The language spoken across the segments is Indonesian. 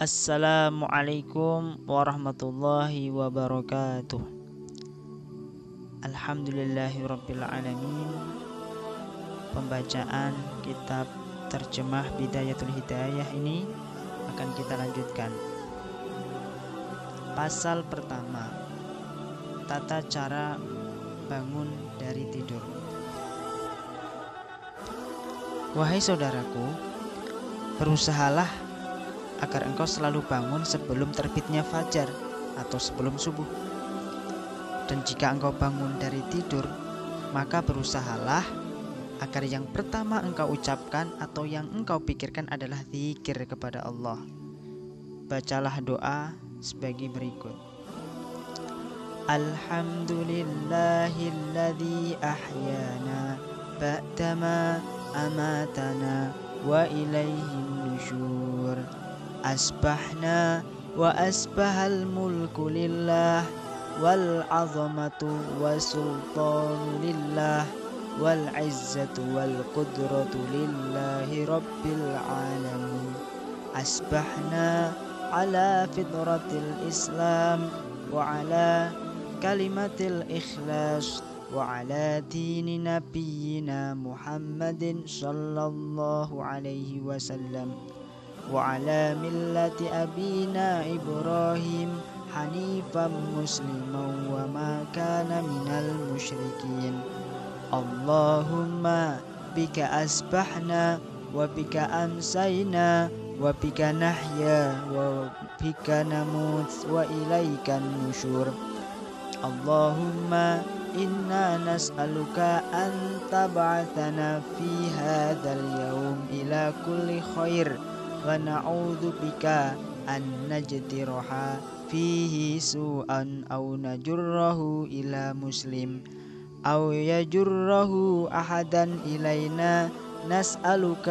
Assalamualaikum warahmatullahi wabarakatuh. Alhamdulillahirrabbilalamin. Pembacaan kitab terjemah Bidayatul Hidayah ini akan kita lanjutkan. Pasal pertama Tata cara bangun dari tidur. Wahai saudaraku Berusahalah agar engkau selalu bangun sebelum terbitnya fajar atau sebelum subuh. Dan jika engkau bangun dari tidur, maka berusahalah agar yang pertama engkau ucapkan atau yang engkau pikirkan adalah zikir kepada Allah. Bacalah doa sebagai berikut. Alhamdulillahilladzi ahyana ba'dama amatana wa ilaihin nusyur. أسبحنا وأسبح الملك لله والعظمة والسلطان لله والعزة والقدرة لله رب العالمين. أسبحنا على فطرة الإسلام وعلى كلمة الإخلاص وعلى دين نبينا محمد صلى الله عليه وسلم. وعلى ملة أبينا إبراهيم حنيفا مسلما وما كان من المشركين. اللهم بك أسبحنا وبك أمسينا وبك نحيا وبك نموت وإليك النشور. اللهم إنا نسألك أن تبعثنا في هذا اليوم إلى كل خير. ونعوذ بك أن نجترح فيه سوءا أو نجره إلى مسلم أو يجره أحدا إلينا نسألك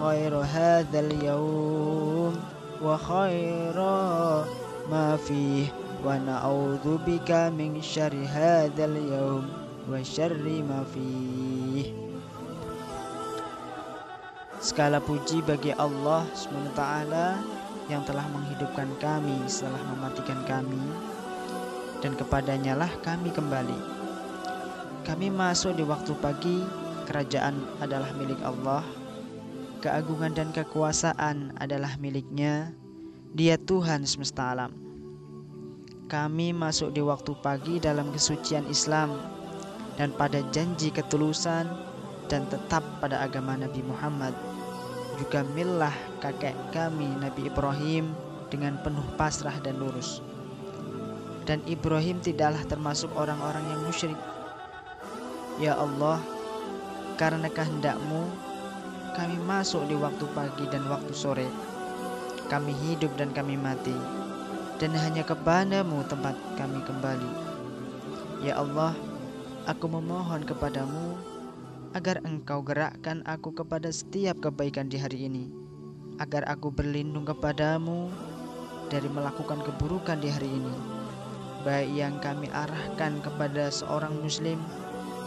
خير هذا اليوم وخير ما فيه ونعوذ بك من شر هذا اليوم وشر ما فيه Segala puji bagi Allah SWT yang telah menghidupkan kami setelah mematikan kami dan kepadanya lah kami kembali. Kami masuk di waktu pagi, kerajaan adalah milik Allah, keagungan dan kekuasaan adalah miliknya, dia Tuhan semesta alam. Kami masuk di waktu pagi dalam kesucian Islam dan pada janji ketulusan dan tetap pada agama Nabi Muhammad juga milah kakek kami Nabi Ibrahim dengan penuh pasrah dan lurus. Dan Ibrahim tidaklah termasuk orang-orang yang musyrik. Ya Allah, karena kehendakmu, kami masuk di waktu pagi dan waktu sore. Kami hidup dan kami mati. Dan hanya kepadamu tempat kami kembali. Ya Allah, aku memohon kepadamu agar engkau gerakkan aku kepada setiap kebaikan di hari ini, agar aku berlindung kepadamu dari melakukan keburukan di hari ini, baik yang kami arahkan kepada seorang muslim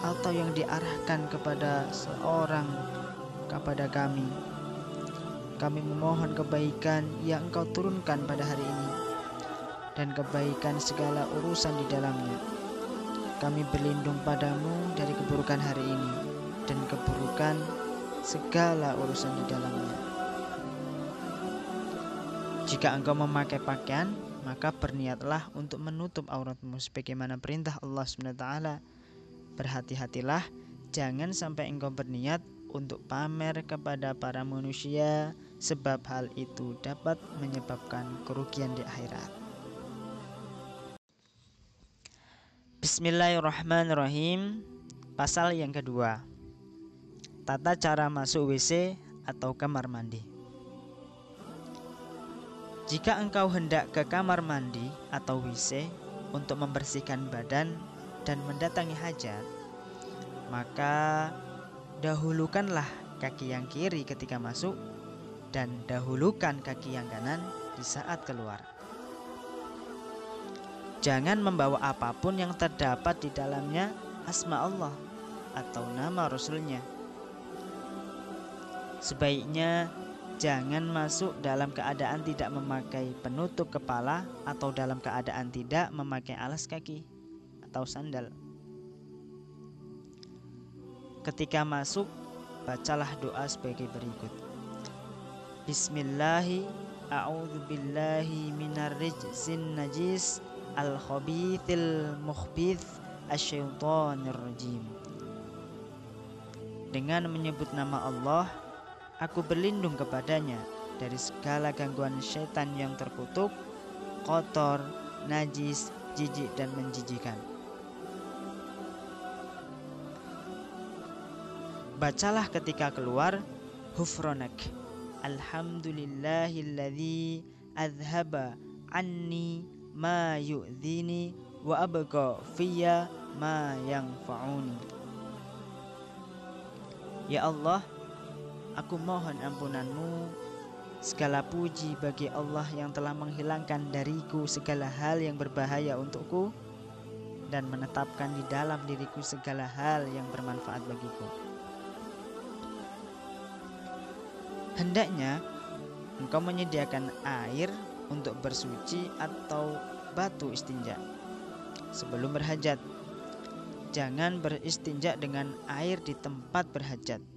atau yang diarahkan kepada seorang kepada kami. Kami memohon kebaikan yang engkau turunkan pada hari ini dan kebaikan segala urusan di dalamnya. Kami berlindung padamu dari keburukan hari ini dan keburukan segala urusan di dalamnya. Jika engkau memakai pakaian, maka berniatlah untuk menutup auratmu sebagaimana perintah Allah SWT. Berhati-hatilah, jangan sampai engkau berniat untuk pamer kepada para manusia sebab hal itu dapat menyebabkan kerugian di akhirat. Bismillahirrahmanirrahim. Pasal yang kedua. Tata cara masuk WC atau kamar mandi. Jika engkau hendak ke kamar mandi atau WC untuk membersihkan badan dan mendatangi hajat, maka dahulukanlah kaki yang kiri ketika masuk dan dahulukan kaki yang kanan di saat keluar. Jangan membawa apa pun yang terdapat di dalamnya asma Allah atau nama Rasulnya Sebaiknya Jangan masuk dalam keadaan tidak memakai penutup kepala atau dalam keadaan tidak memakai alas kaki atau sandal. Ketika masuk, bacalah doa sebagai berikut. Bismillahi a'udzu billahi minar rijzin najis al khabithil mukhbith asyaitonir rajim. Dengan menyebut nama Allah, aku berlindung kepadanya dari segala gangguan syaitan yang terkutuk, kotor, najis, jijik dan menjijikan. Bacalah ketika keluar hufronak. Alhamdulillahilladzi azhaba anni ma yu'dhini wa abqa fiyya ma yanfa'uni. Ya Allah, aku mohon ampunanmu Segala puji bagi Allah yang telah menghilangkan dariku segala hal yang berbahaya untukku dan menetapkan di dalam diriku segala hal yang bermanfaat bagiku. Hendaknya engkau menyediakan air untuk bersuci atau batu istinja sebelum berhajat. Jangan beristinja dengan air di tempat berhajat.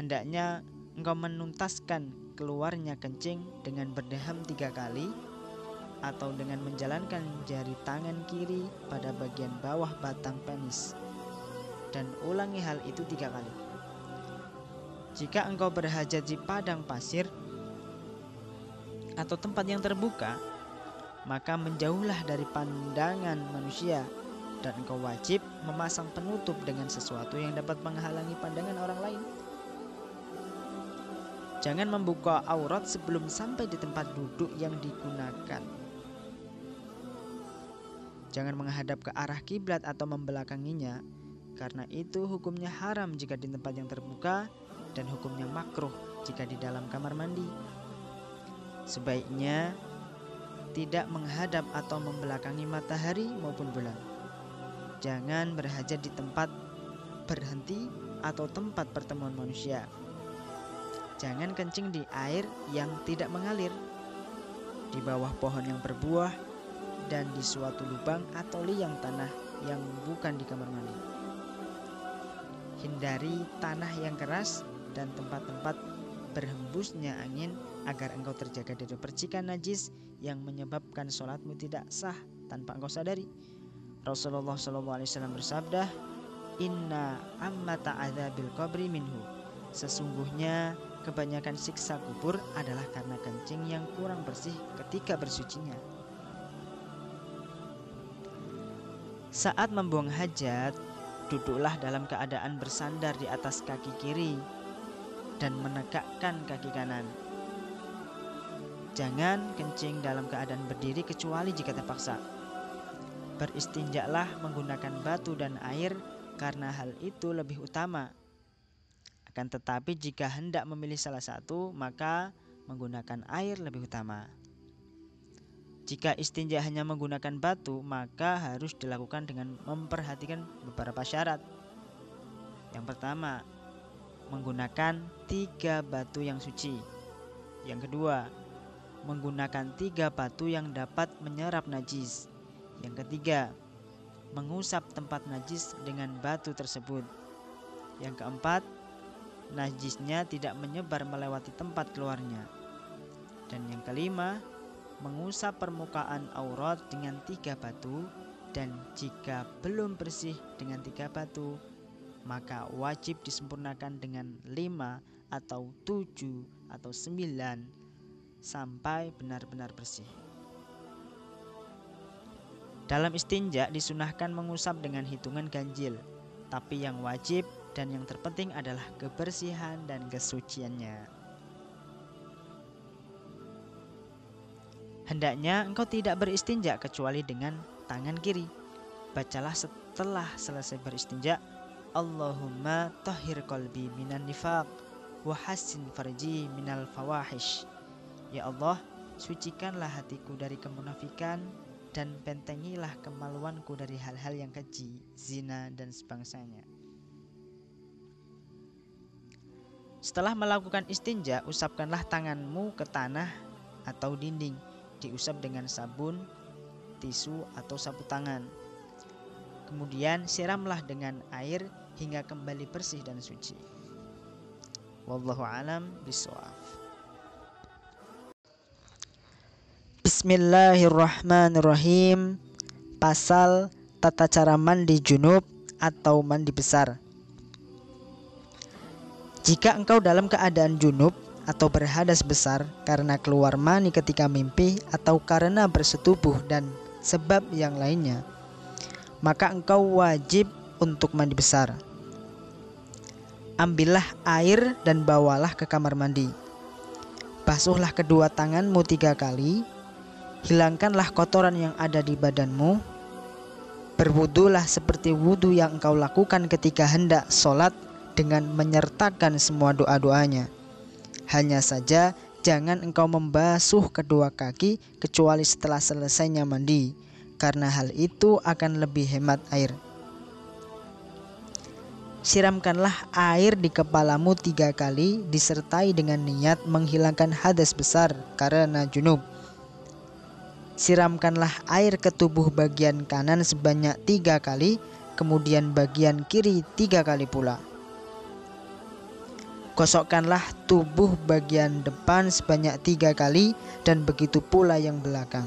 Hendaknya engkau menuntaskan keluarnya kencing dengan berdeham tiga kali atau dengan menjalankan jari tangan kiri pada bagian bawah batang penis dan ulangi hal itu tiga kali. Jika engkau berhajat di padang pasir atau tempat yang terbuka, maka menjauhlah dari pandangan manusia dan engkau wajib memasang penutup dengan sesuatu yang dapat menghalangi pandangan orang lain. Jangan membuka aurat sebelum sampai di tempat duduk yang digunakan. Jangan menghadap ke arah kiblat atau membelakanginya, karena itu hukumnya haram jika di tempat yang terbuka dan hukumnya makruh jika di dalam kamar mandi. Sebaiknya tidak menghadap atau membelakangi matahari maupun bulan. Jangan berhajat di tempat berhenti atau tempat pertemuan manusia. Jangan kencing di air yang tidak mengalir, di bawah pohon yang berbuah, dan di suatu lubang atau liang tanah yang bukan di kamar mandi. Hindari tanah yang keras dan tempat-tempat berhembusnya angin agar engkau terjaga dari percikan najis yang menyebabkan sholatmu tidak sah tanpa engkau sadari. Rasulullah SAW bersabda, Inna amma ta'adzabil qabri minhu. Sesungguhnya kebanyakan siksa kubur adalah karena kencing yang kurang bersih ketika bersucinya. Saat membuang hajat, duduklah dalam keadaan bersandar di atas kaki kiri dan menegakkan kaki kanan. Jangan kencing dalam keadaan berdiri kecuali jika terpaksa. Beristinjaklah menggunakan batu dan air karena hal itu lebih utama. Akan tetapi jika hendak memilih salah satu, maka menggunakan air lebih utama. Jika istinja hanya menggunakan batu, maka harus dilakukan dengan memperhatikan beberapa syarat. Yang pertama, menggunakan tiga batu yang suci. Yang kedua, menggunakan tiga batu yang dapat menyerap najis. Yang ketiga, mengusap tempat najis dengan batu tersebut. Yang keempat, najisnya tidak menyebar melewati tempat keluarnya. Dan yang kelima, mengusap permukaan aurat dengan tiga batu dan jika belum bersih dengan tiga batu maka wajib disempurnakan dengan lima atau tujuh atau sembilan sampai benar-benar bersih. Dalam istinja disunahkan mengusap dengan hitungan ganjil, tapi yang wajib dan yang terpenting adalah kebersihan dan kesuciannya. Hendaknya engkau tidak beristinja kecuali dengan tangan kiri. Bacalah setelah selesai beristinja Allahumma tahhir qalbi minan nifaq wa hassin farji minal fawahish. Ya Allah, sucikanlah hatiku dari kemunafikan dan bentengilah kemaluanku dari hal-hal yang keji, zina dan sebangsanya. Setelah melakukan istinja, usapkanlah tanganmu ke tanah atau dinding. Diusap dengan sabun, tisu, atau sapu tangan. Kemudian siramlah dengan air hingga kembali bersih dan suci. Wallahu alam bisawab. Bismillahirrahmanirrahim. Pasal tata cara mandi junub atau mandi besar. Jika engkau dalam keadaan junub atau berhadas besar karena keluar mani ketika mimpi atau karena bersetubuh dan sebab yang lainnya, maka engkau wajib untuk mandi besar. Ambillah air dan bawalah ke kamar mandi. Basuhlah kedua tanganmu tiga kali. Hilangkanlah kotoran yang ada di badanmu. Berwudulah seperti wudhu yang engkau lakukan ketika hendak sholat dengan menyertakan semua doa-doanya. Hanya saja jangan engkau membasuh kedua kaki kecuali setelah selesainya mandi, karena hal itu akan lebih hemat air. Siramkanlah air di kepalamu tiga kali disertai dengan niat menghilangkan hadas besar karena junub. Siramkanlah air ke tubuh bagian kanan sebanyak tiga kali, kemudian bagian kiri tiga kali pula. Gosokkanlah tubuh bagian depan sebanyak tiga kali dan begitu pula yang belakang.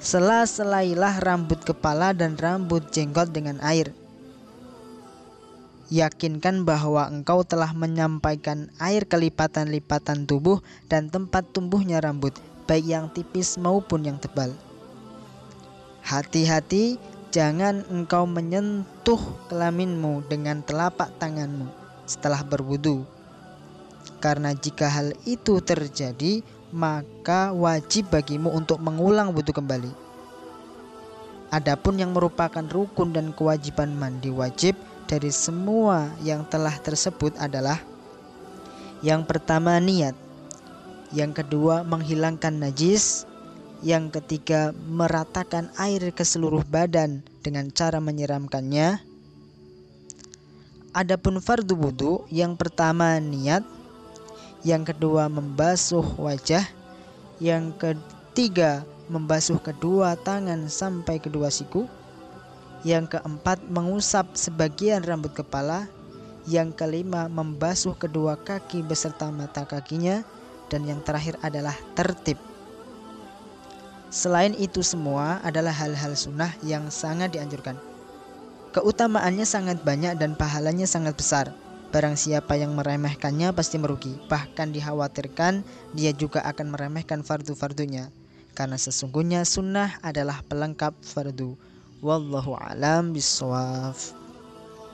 Sela-selailah rambut kepala dan rambut jenggot dengan air. Yakinkan bahwa engkau telah menyampaikan air kelipatan-lipatan tubuh dan tempat tumbuhnya rambut, baik yang tipis maupun yang tebal. Hati-hati, jangan engkau menyentuh kelaminmu dengan telapak tanganmu setelah berwudu. Karena jika hal itu terjadi, maka wajib bagimu untuk mengulang wudhu kembali. Adapun yang merupakan rukun dan kewajiban mandi wajib dari semua yang telah tersebut adalah yang pertama niat, yang kedua menghilangkan najis, yang ketiga meratakan air ke seluruh badan dengan cara menyiramkannya, Adapun fardu wudhu yang pertama niat, yang kedua membasuh wajah, yang ketiga membasuh kedua tangan sampai kedua siku, yang keempat mengusap sebagian rambut kepala, yang kelima membasuh kedua kaki beserta mata kakinya, dan yang terakhir adalah tertib. Selain itu semua adalah hal-hal sunnah yang sangat dianjurkan. Keutamaannya sangat banyak dan pahalanya sangat besar. Barang siapa yang meremehkannya pasti merugi. Bahkan dikhawatirkan dia juga akan meremehkan fardu-fardunya. Karena sesungguhnya sunnah adalah pelengkap fardu. Wallahu alam bisawaf.